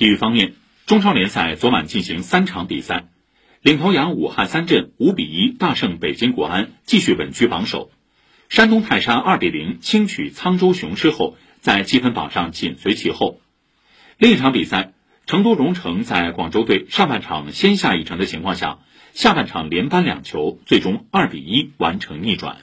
体育方面，中超联赛昨晚进行三场比赛，领头羊武汉三镇五比一大胜北京国安，继续稳居榜首；山东泰山二比零轻取沧州雄狮后，在积分榜上紧随其后。另一场比赛，成都蓉城在广州队上半场先下一城的情况下，下半场连扳两球，最终二比一完成逆转。